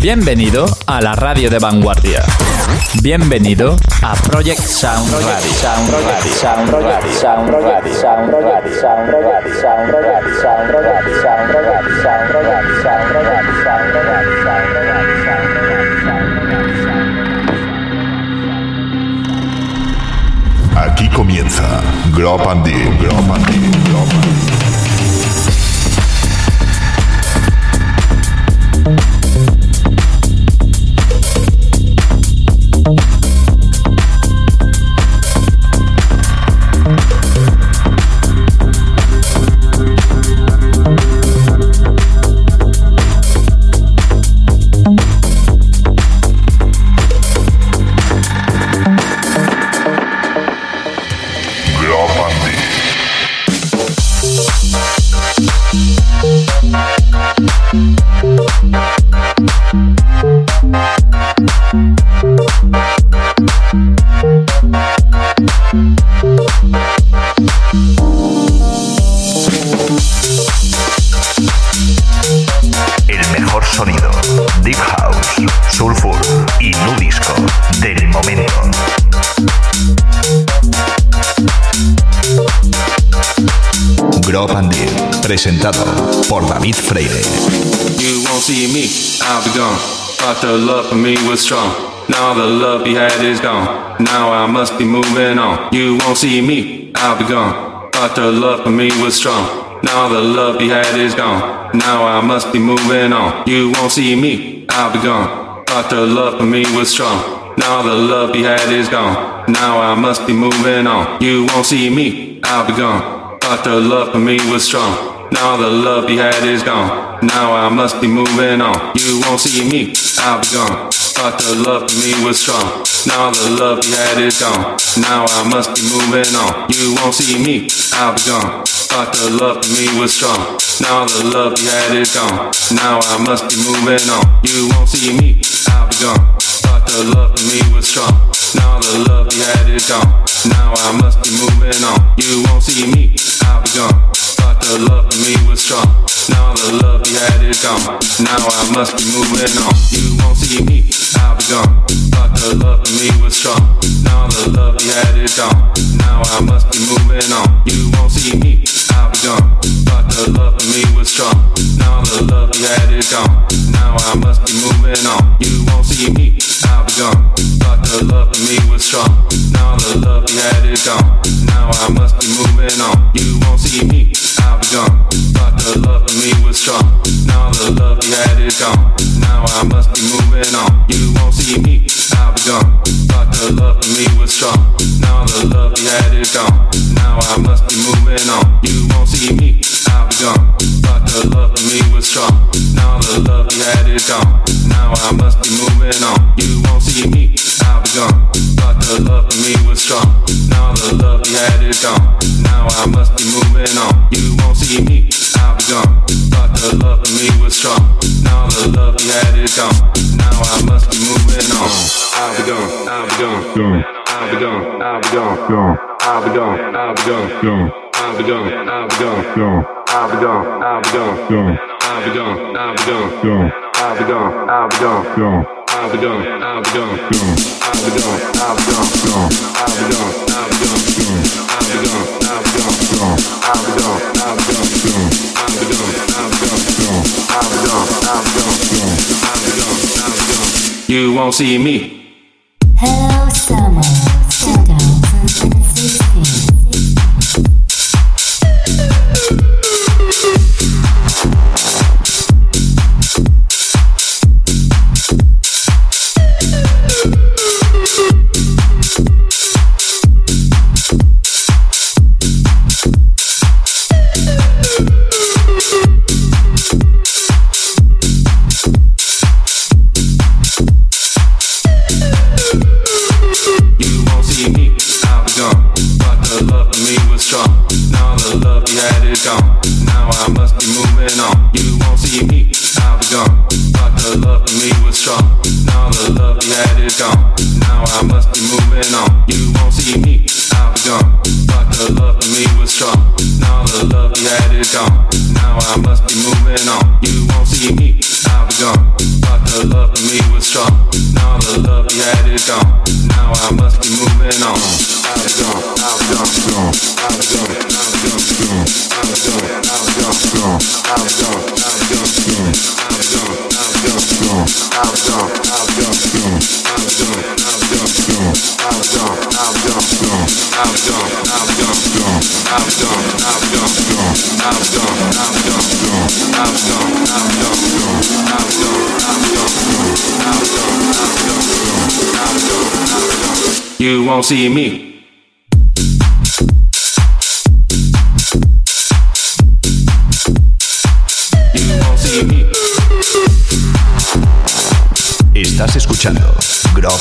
Bienvenido a la radio de vanguardia. Bienvenido a Project Sound. Sound Radio. Sound Radio. Presentado por David Freire. You won't see me, I'll be gone. But the love for me was strong. Now the love you had is gone. Now I must be moving on. You won't see me, I'll be gone. But the love for me was strong. Now the love you had is gone. Now I must be moving on. You won't see me, I'll be gone. But the love for me was strong. Now the love you had is gone. Now I must be moving on. You won't see me, I'll be gone. But the love for me was strong. Now the love you had is gone. Now I must be moving on. You won't see me, I'll be gone. But the love for me was strong. Now the love you had is gone. Now I must be moving on. You won't see me, I'll be gone. But the love for me was strong. Now the love you had is gone. Now I must be moving on. You won't see me, I'll be gone. But the love for me was strong. Now the love you had is gone. Now I must be moving on. You won't see me, I'll be gone the love for me was strong. Now the love you had is gone. Now I must be moving on. You won't see me, I'll be gone. But the love for me was strong. Now the love you had is gone. Now I must be moving on. You won't see me, I'll gone. But the love for me was strong. Now the love you had is gone. Now I must be moving on. You won't see me, I'll be gone. But the love for me was strong. Now the love you had is gone. Now I must be moving on. You won't see me. I'll be gone. But the love for me was strong. Now the love you had is gone. Now I must be moving on. You won't see me. Gone. But the love for me was strong. Now the love you had is gone. Now I must be moving on. You won't see me. I'll be gone. The love for me was strong. Now the love you had is gone. Now I must be moving on. You won't see me. I'll be gone. But the love for me was strong. Now the love you had is gone. Now I must be moving on. You won't see me, I'll be gone. But the love for me was strong. Now the love you had is gone. Now I must be moving on. I'll be gone, I'll be gone, gone. I'll be gone, I'll be gone, gone. I'll be gone, I'll be gone. I'll be gone, I'll be gone. I'll be gone, I'll be gone. I'll be gone, I'll be gone. I'll be gone, I'll be gone. I'll be gone, I'll be gone. I'll be gone, I'll be gone. I'll be gone, I'll be gone. I'll be gone, I'll be gone. I'll be gone, I'll be gone. I'll be gone. I'll be gone, I'll be gone, gone. I'll be gone, I'll be gone. You won't see me. Hello, Estás escuchando Grow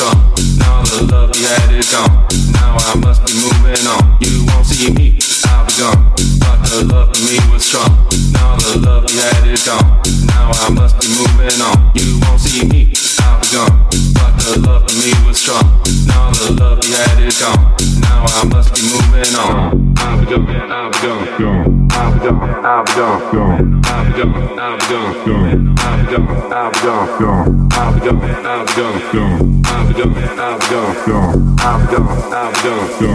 strong. Now the love you had is gone. Now I must be moving on. You won't see me. I'll be gone. But the love for me was strong. Now the love you had is gone. Now I must be moving on. You won't see me. I'll be gone. The love for me was strong. Now the love you had is gone. Now I must be moving on. I'll be gone. I'll be gone. I'll be gone. I'll be gone. I'll be gone. I'll be gone. I'll be gone. I'll be gone. I'll be gone. I'll be gone. I'll be gone. I'll be gone. I'll be gone. I'll be gone. I'll be gone. I'll be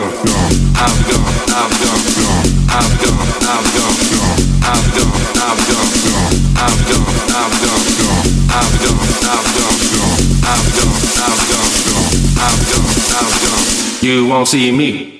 gone. I'll be gone. I'll be gone. I'll gone. I'll be gone. I'll gone. I'll be gone. I'll gone. I'll gone. Gone. You won't see me.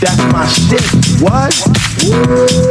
That's my shit. What? Woo!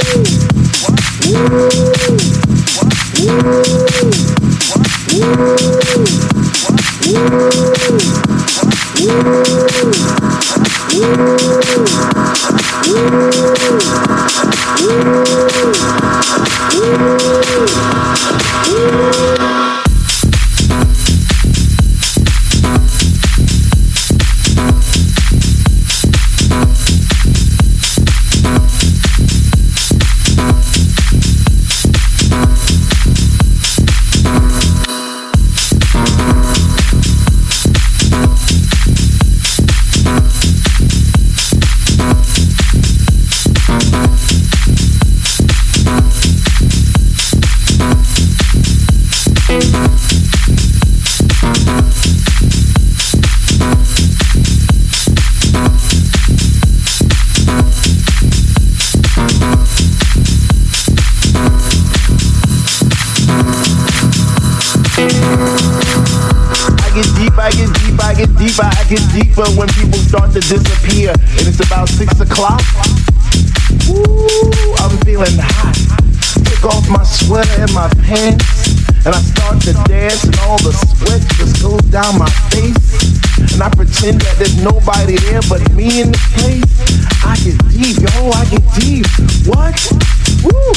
Get when people start to disappear. And it's about six o'clock. Ooh, I'm feeling hot. Take off my sweater and my pants. And I start to dance and all the sweat just goes down my face. And I pretend that there's nobody there but me in this place. I get deep, yo, I get deep. What? Woo!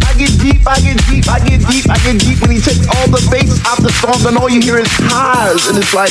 I get deep, I get deep, I get deep, I get deep. When he takes all the bass out the song and all you hear is highs. And it's like,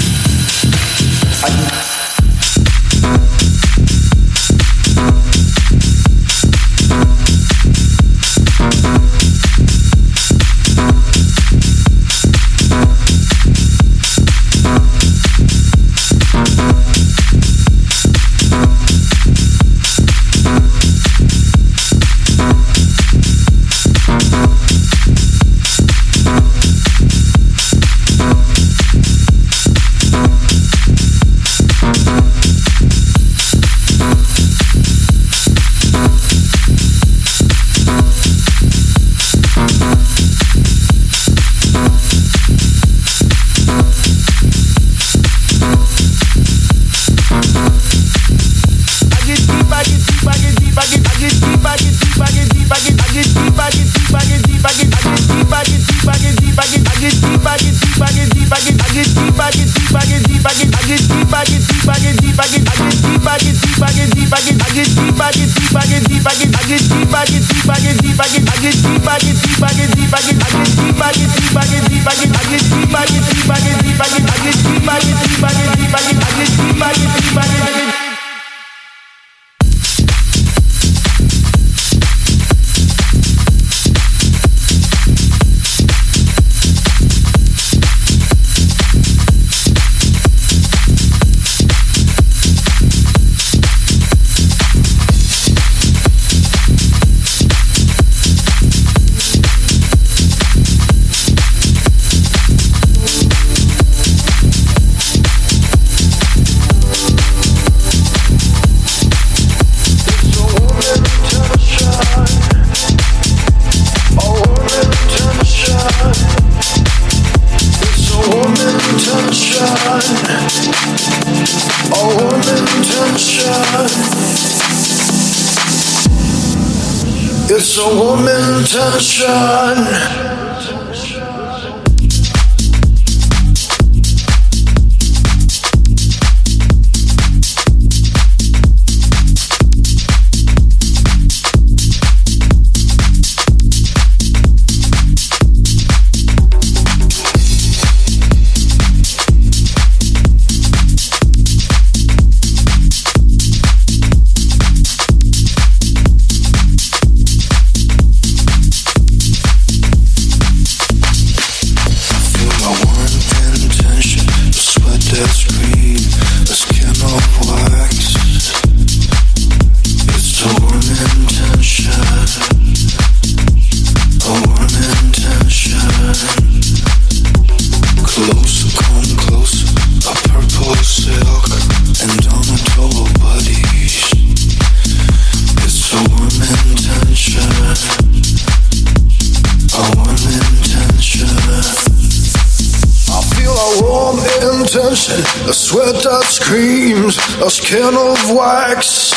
a sweat that screams, a skin of wax.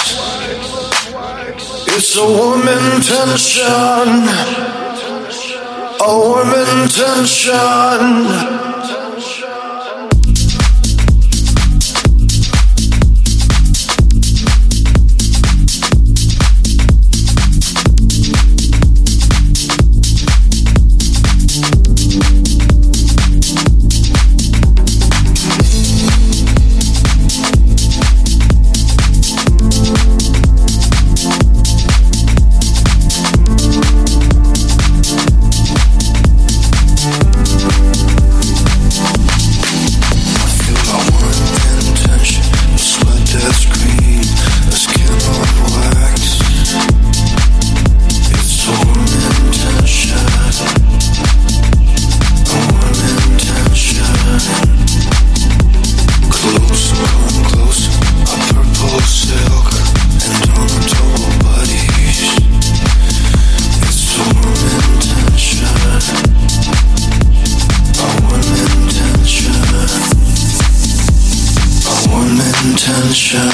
It's a warm intention, a warm intention. sunshine.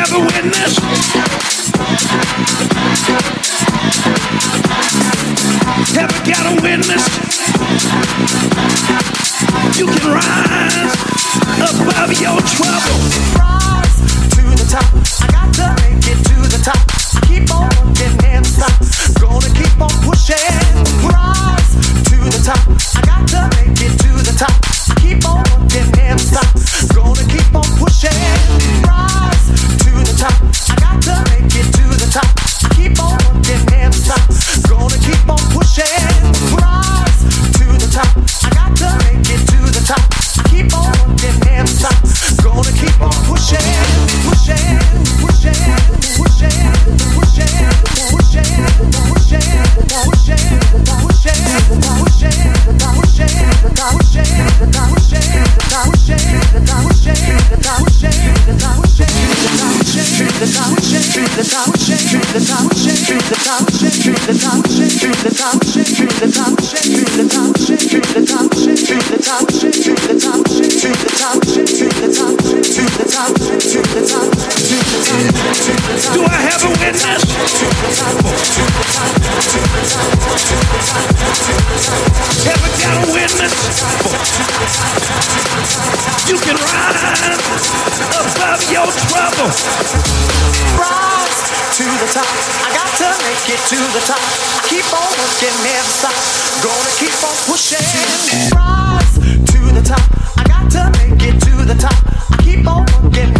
ever witnessed. Ever got a witness? You can rise above your trouble. top. I got to make it to the top. I keep on working, never stop. Gonna keep on pushing and rise to the top. I got to make it to the top. I keep on working.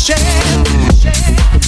pushing, pushing.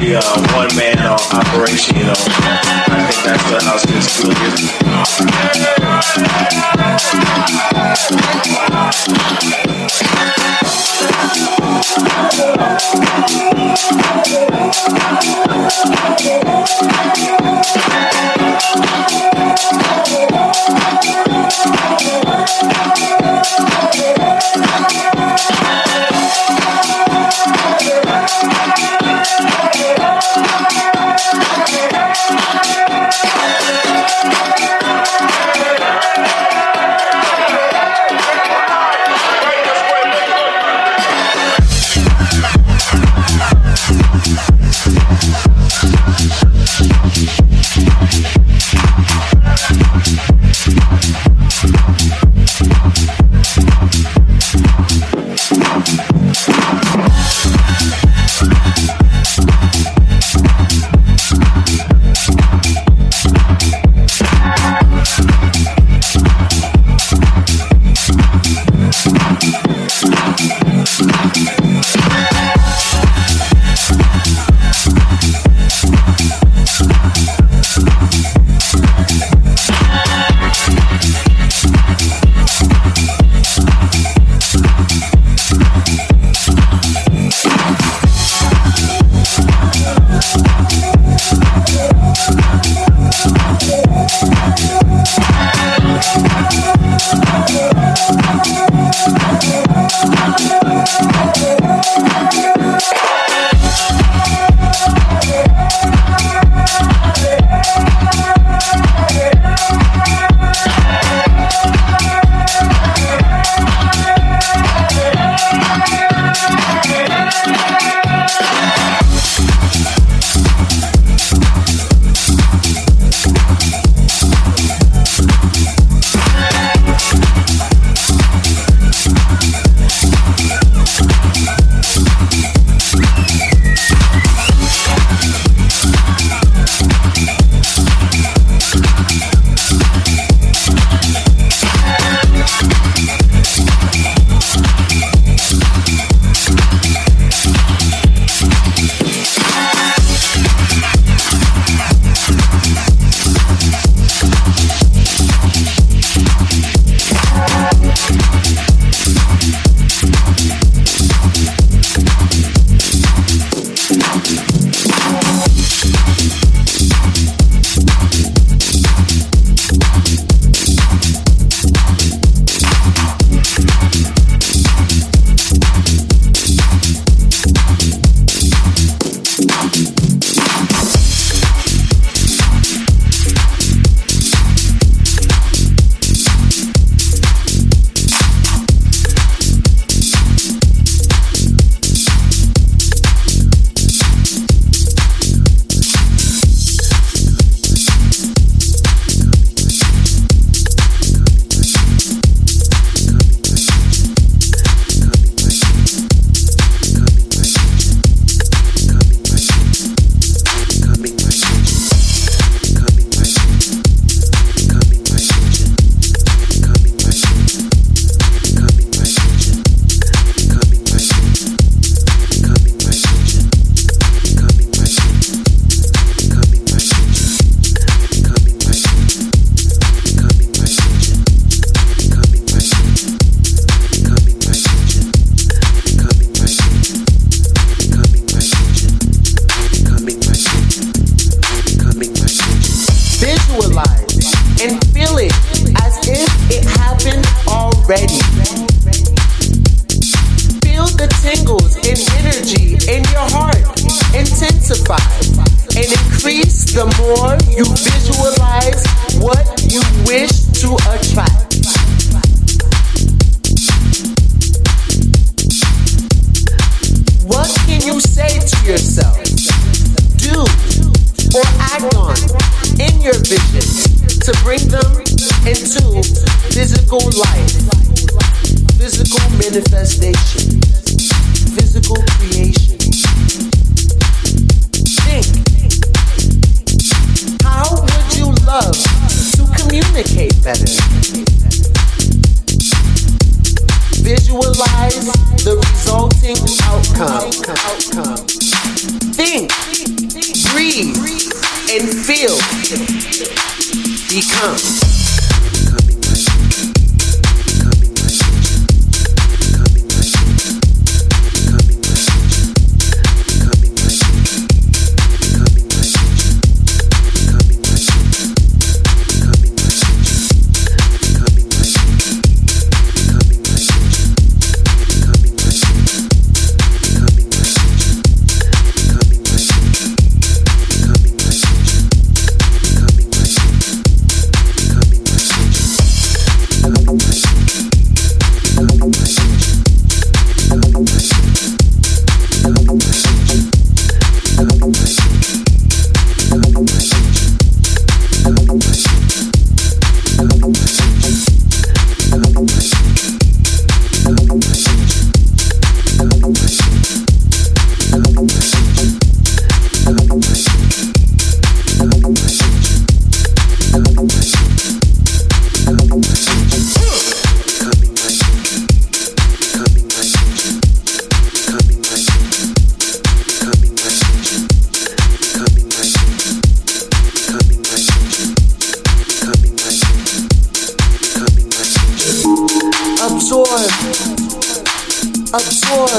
Uh, one man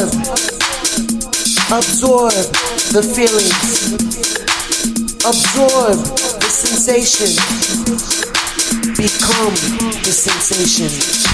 Absorb. Absorb the feelings. Absorb the sensation. Become the sensation.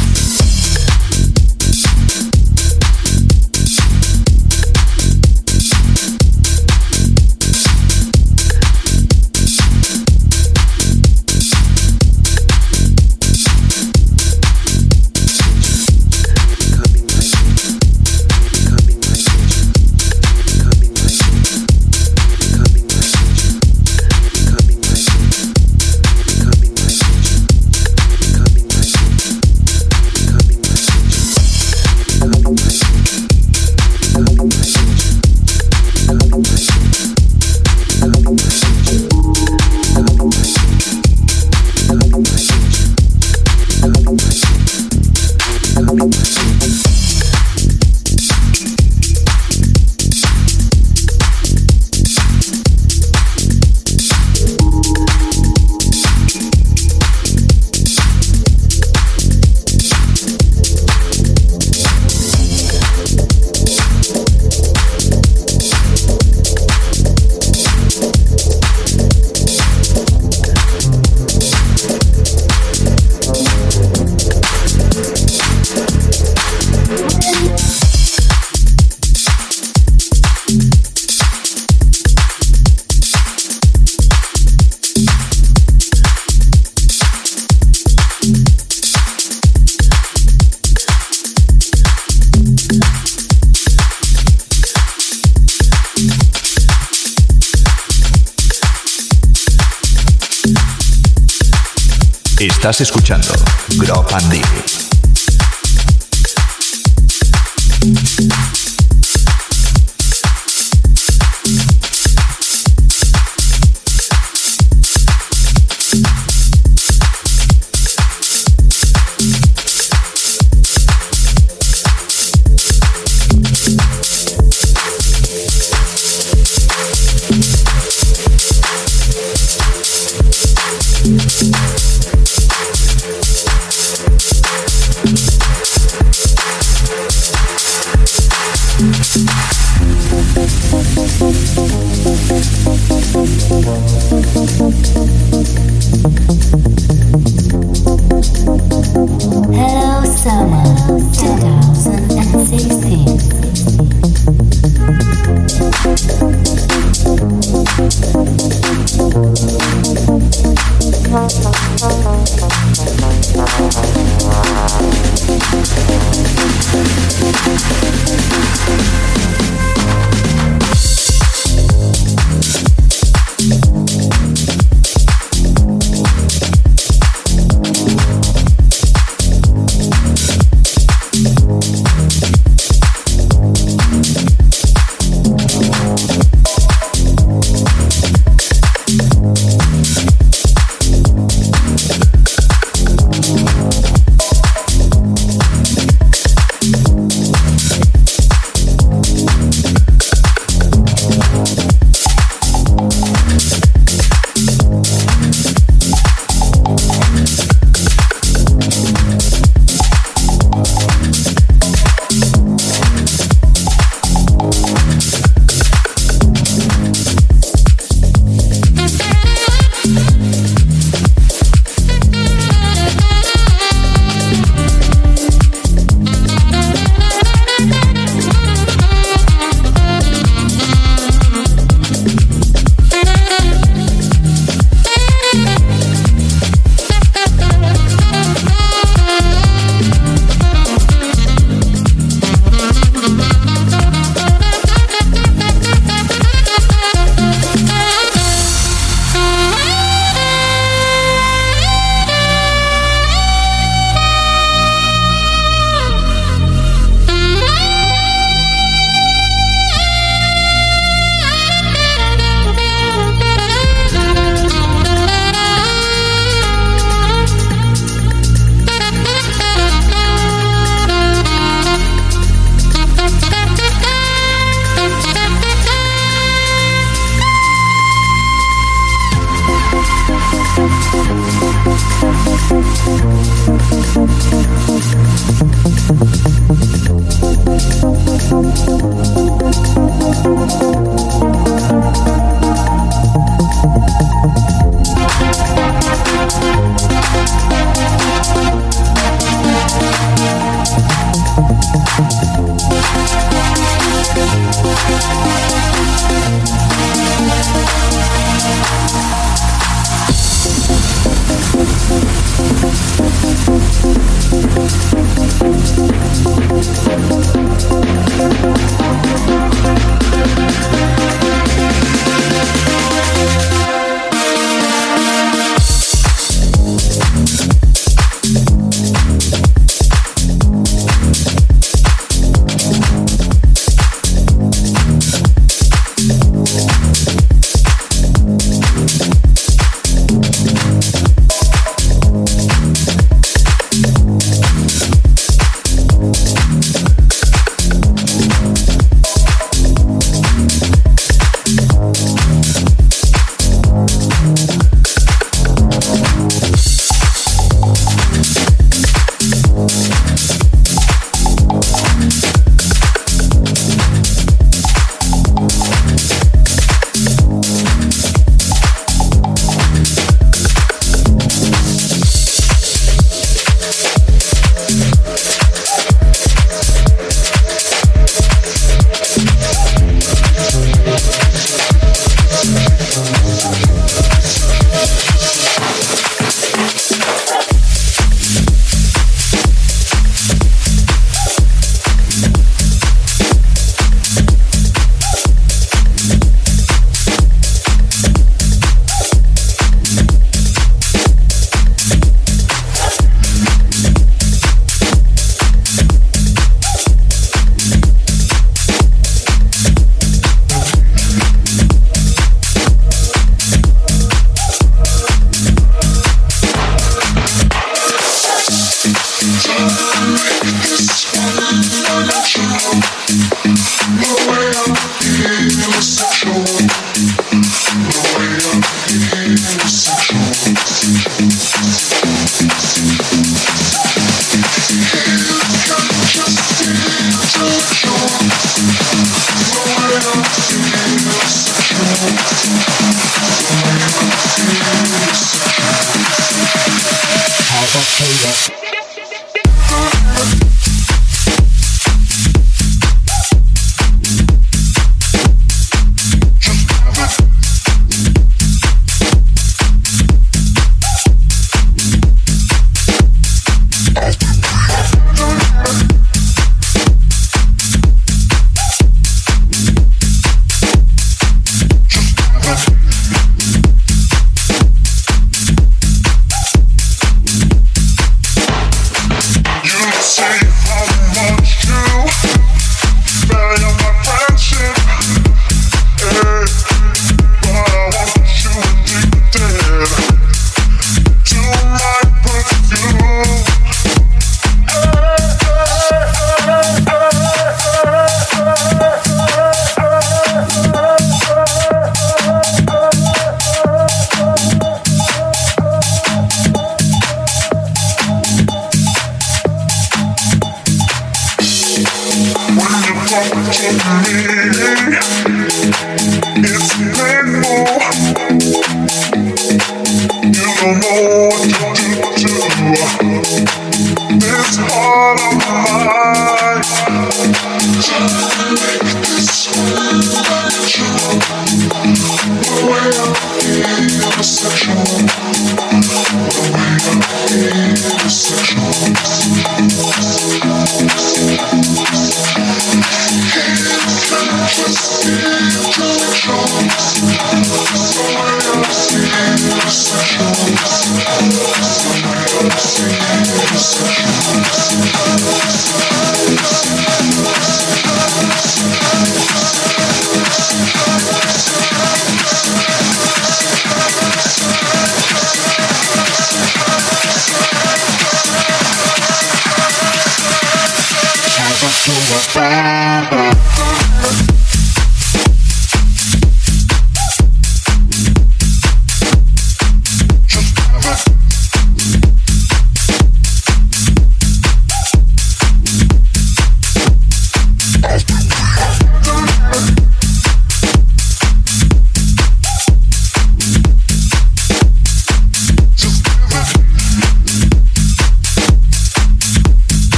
Estás escuchando Grog and.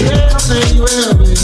Yeah, I say you will be.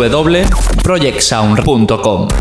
www.projectsound.com